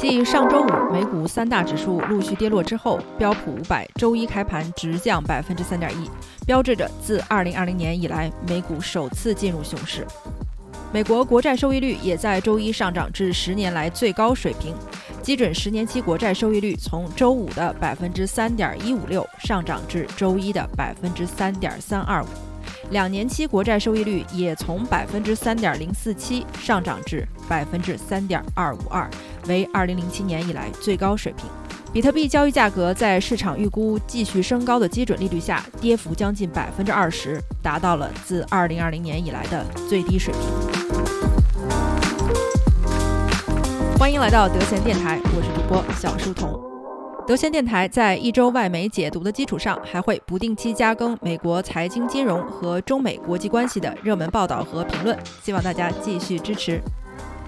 继上周五美股三大指数陆续跌落之后，标普五百周一开盘直降百分之三点一，标志着自二零二零年以来美股首次进入熊市。美国国债收益率也在周一上涨至十年来最高水平，基准十年期国债收益率从周五的百分之三点一五六上涨至周一的百分之三点三二五，两年期国债收益率也从百分之三点零四七上涨至百分之三点二五二，为二零零七年以来最高水平。比特币交易价格在市场预估继续升高的基准利率下，跌幅将近百分之二十，达到了自二零二零年以来的最低水平。欢迎来到德贤电台，我是主播小书童。德贤电台在一周外媒解读的基础上，还会不定期加更美国财经金融和中美国际关系的热门报道和评论，希望大家继续支持。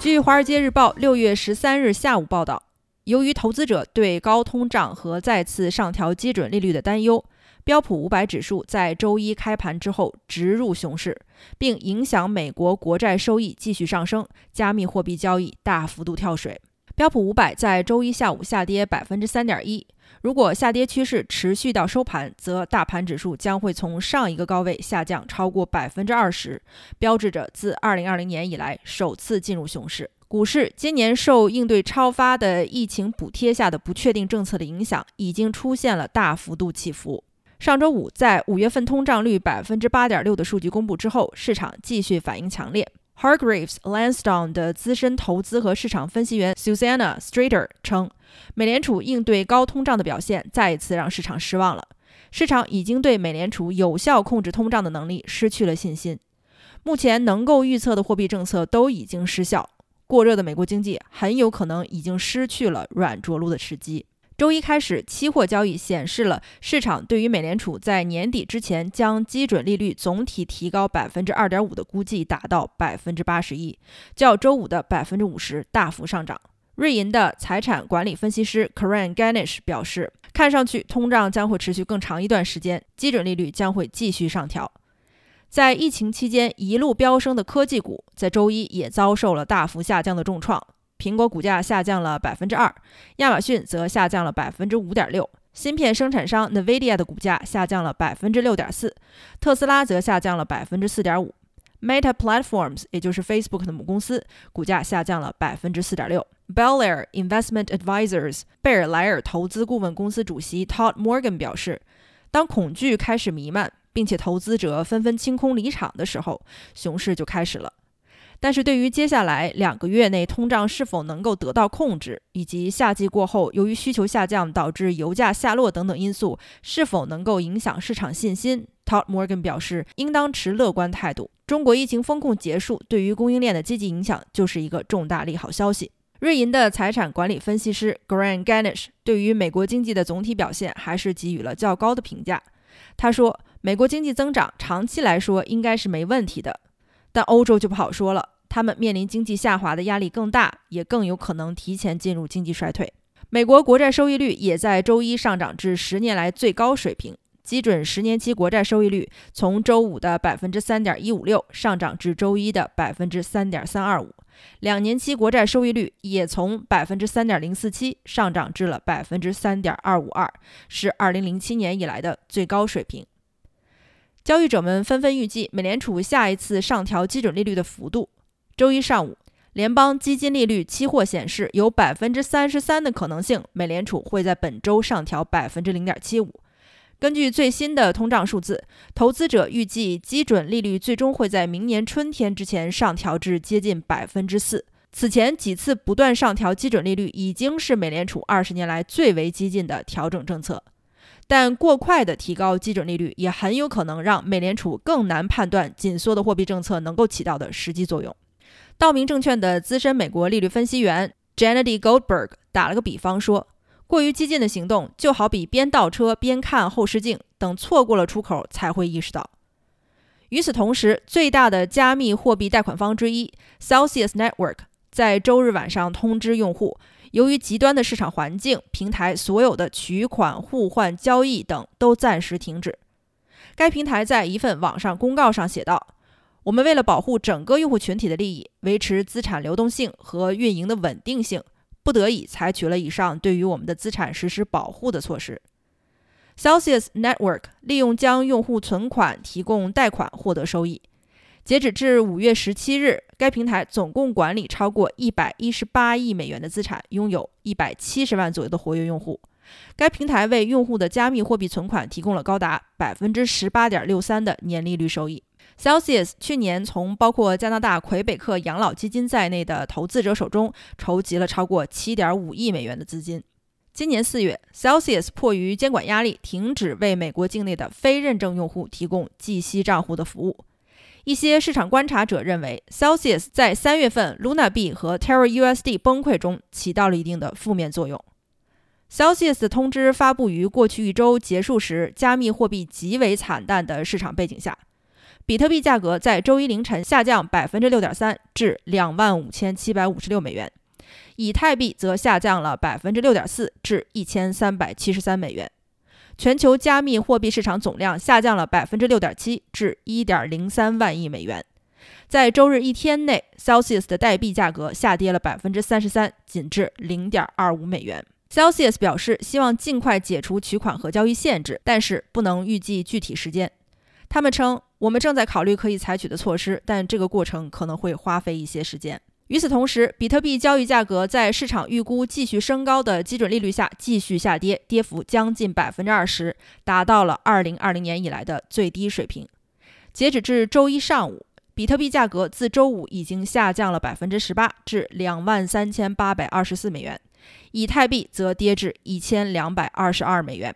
据《华尔街日报》六月十三日下午报道。由于投资者对高通胀和再次上调基准利率的担忧，标普五百指数在周一开盘之后直入熊市，并影响美国国债收益继续上升，加密货币交易大幅度跳水。标普五百在周一下午下跌百分之三点一。如果下跌趋势持续到收盘，则大盘指数将会从上一个高位下降超过百分之二十，标志着自二零二零年以来首次进入熊市。股市今年受应对超发的疫情补贴下的不确定政策的影响，已经出现了大幅度起伏。上周五，在五月份通胀率百分之八点六的数据公布之后，市场继续反应强烈。Hargreaves Lansdowne 的资深投资和市场分析员 Susanna Strader 称，美联储应对高通胀的表现再一次让市场失望了。市场已经对美联储有效控制通胀的能力失去了信心。目前能够预测的货币政策都已经失效。过热的美国经济很有可能已经失去了软着陆的时机。周一开始，期货交易显示了市场对于美联储在年底之前将基准利率总体提高百分之二点五的估计达到百分之八十一，较周五的百分之五十大幅上涨。瑞银的财产管理分析师 Karen Ganesh 表示，看上去通胀将会持续更长一段时间，基准利率将会继续上调。在疫情期间一路飙升的科技股，在周一也遭受了大幅下降的重创。苹果股价下降了百分之二，亚马逊则下降了百分之五点六。芯片生产商 Nvidia 的股价下降了百分之六点四，特斯拉则下降了百分之四点五。Meta Platforms，也就是 Facebook 的母公司，股价下降了百分之四点六。Bel Air Investment Advisors 贝尔莱尔投资顾问公司主席 Todd Morgan 表示，当恐惧开始弥漫。并且投资者纷纷清空离场的时候，熊市就开始了。但是对于接下来两个月内通胀是否能够得到控制，以及夏季过后由于需求下降导致油价下落等等因素是否能够影响市场信心，Todd Morgan 表示应当持乐观态度。中国疫情风控结束对于供应链的积极影响就是一个重大利好消息。瑞银的财产管理分析师 Grant Ganish 对于美国经济的总体表现还是给予了较高的评价。他说。美国经济增长长期来说应该是没问题的，但欧洲就不好说了。他们面临经济下滑的压力更大，也更有可能提前进入经济衰退。美国国债收益率也在周一上涨至十年来最高水平，基准十年期国债收益率从周五的百分之三点一五六上涨至周一的百分之三点三二五，两年期国债收益率也从百分之三点零四七上涨至了百分之三点二五二，是二零零七年以来的最高水平。交易者们纷纷预计美联储下一次上调基准利率的幅度。周一上午，联邦基金利率期货显示有百分之三十三的可能性，美联储会在本周上调百分之零点七五。根据最新的通胀数字，投资者预计基准利率最终会在明年春天之前上调至接近百分之四。此前几次不断上调基准利率，已经是美联储二十年来最为激进的调整政策。但过快的提高基准利率也很有可能让美联储更难判断紧缩的货币政策能够起到的实际作用。道明证券的资深美国利率分析员 Janet Goldberg 打了个比方说，过于激进的行动就好比边倒车边看后视镜，等错过了出口才会意识到。与此同时，最大的加密货币贷款方之一 Celsius Network 在周日晚上通知用户。由于极端的市场环境，平台所有的取款、互换交易等都暂时停止。该平台在一份网上公告上写道：“我们为了保护整个用户群体的利益，维持资产流动性和运营的稳定性，不得已采取了以上对于我们的资产实施保护的措施。Celsius Network 利用将用户存款提供贷款获得收益。截止至五月十七日，该平台总共管理超过一百一十八亿美元的资产，拥有一百七十万左右的活跃用户。该平台为用户的加密货币存款提供了高达百分之十八点六三的年利率收益。Celsius 去年从包括加拿大魁北克养老基金在内的投资者手中筹集了超过七点五亿美元的资金。今年四月，Celsius 迫于监管压力，停止为美国境内的非认证用户提供计息账户的服务。一些市场观察者认为，Celsius 在三月份 Luna 币和 Terra USD 崩溃中起到了一定的负面作用。Celsius 的通知发布于过去一周结束时，加密货币极为惨淡的市场背景下，比特币价格在周一凌晨下降百分之六点三至两万五千七百五十六美元，以太币则下降了百分之六点四至一千三百七十三美元，全球加密货币市场总量下降了百分之六点七至一点零三万亿美元。在周日一天内，Celsius 的代币价格下跌了百分之三十三，仅至零点二五美元。Celsius 表示希望尽快解除取款和交易限制，但是不能预计具体时间。他们称：“我们正在考虑可以采取的措施，但这个过程可能会花费一些时间。”与此同时，比特币交易价格在市场预估继续升高的基准利率下继续下跌，跌幅将近百分之二十，达到了二零二零年以来的最低水平。截止至周一上午，比特币价格自周五已经下降了百分之十八，至两万三千八百二十四美元。以太币则跌至一千两百二十二美元。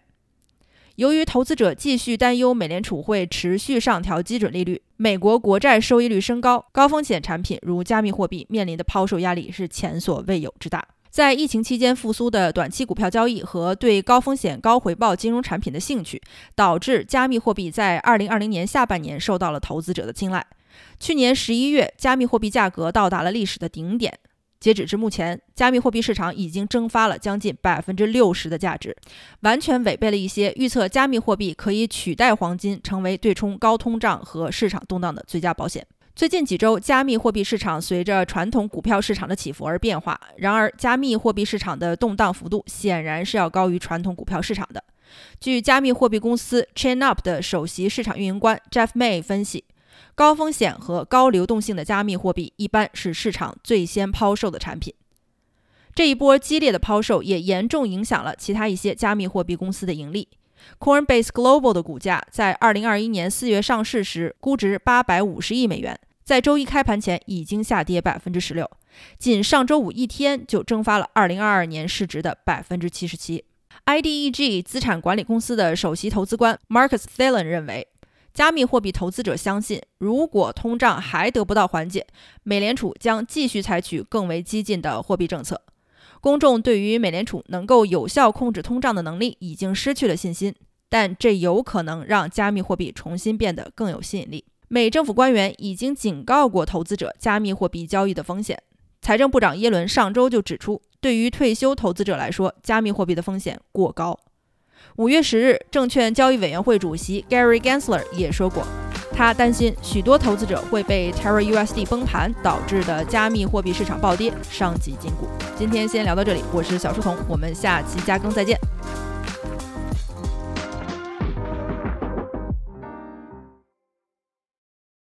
由于投资者继续担忧美联储会持续上调基准利率，美国国债收益率升高，高风险产品如加密货币面临的抛售压力是前所未有之大。在疫情期间复苏的短期股票交易和对高风险高回报金融产品的兴趣，导致加密货币在二零二零年下半年受到了投资者的青睐。去年十一月，加密货币价格到达了历史的顶点。截止至目前，加密货币市场已经蒸发了将近百分之六十的价值，完全违背了一些预测加密货币可以取代黄金，成为对冲高通胀和市场动荡的最佳保险。最近几周，加密货币市场随着传统股票市场的起伏而变化。然而，加密货币市场的动荡幅度显然是要高于传统股票市场的。据加密货币公司 ChainUp 的首席市场运营官 Jeff May 分析。高风险和高流动性的加密货币一般是市场最先抛售的产品。这一波激烈的抛售也严重影响了其他一些加密货币公司的盈利。Coinbase Global 的股价在2021年4月上市时估值850亿美元，在周一开盘前已经下跌16%，仅上周五一天就蒸发了2022年市值的77%。IDEG 资产管理公司的首席投资官 Marcus Thelen 认为。加密货币投资者相信，如果通胀还得不到缓解，美联储将继续采取更为激进的货币政策。公众对于美联储能够有效控制通胀的能力已经失去了信心，但这有可能让加密货币重新变得更有吸引力。美政府官员已经警告过投资者加密货币交易的风险。财政部长耶伦上周就指出，对于退休投资者来说，加密货币的风险过高。五月十日，证券交易委员会主席 Gary Gensler 也说过，他担心许多投资者会被 Terra USD 崩盘导致的加密货币市场暴跌伤及筋骨。今天先聊到这里，我是小书童，我们下期加更再见。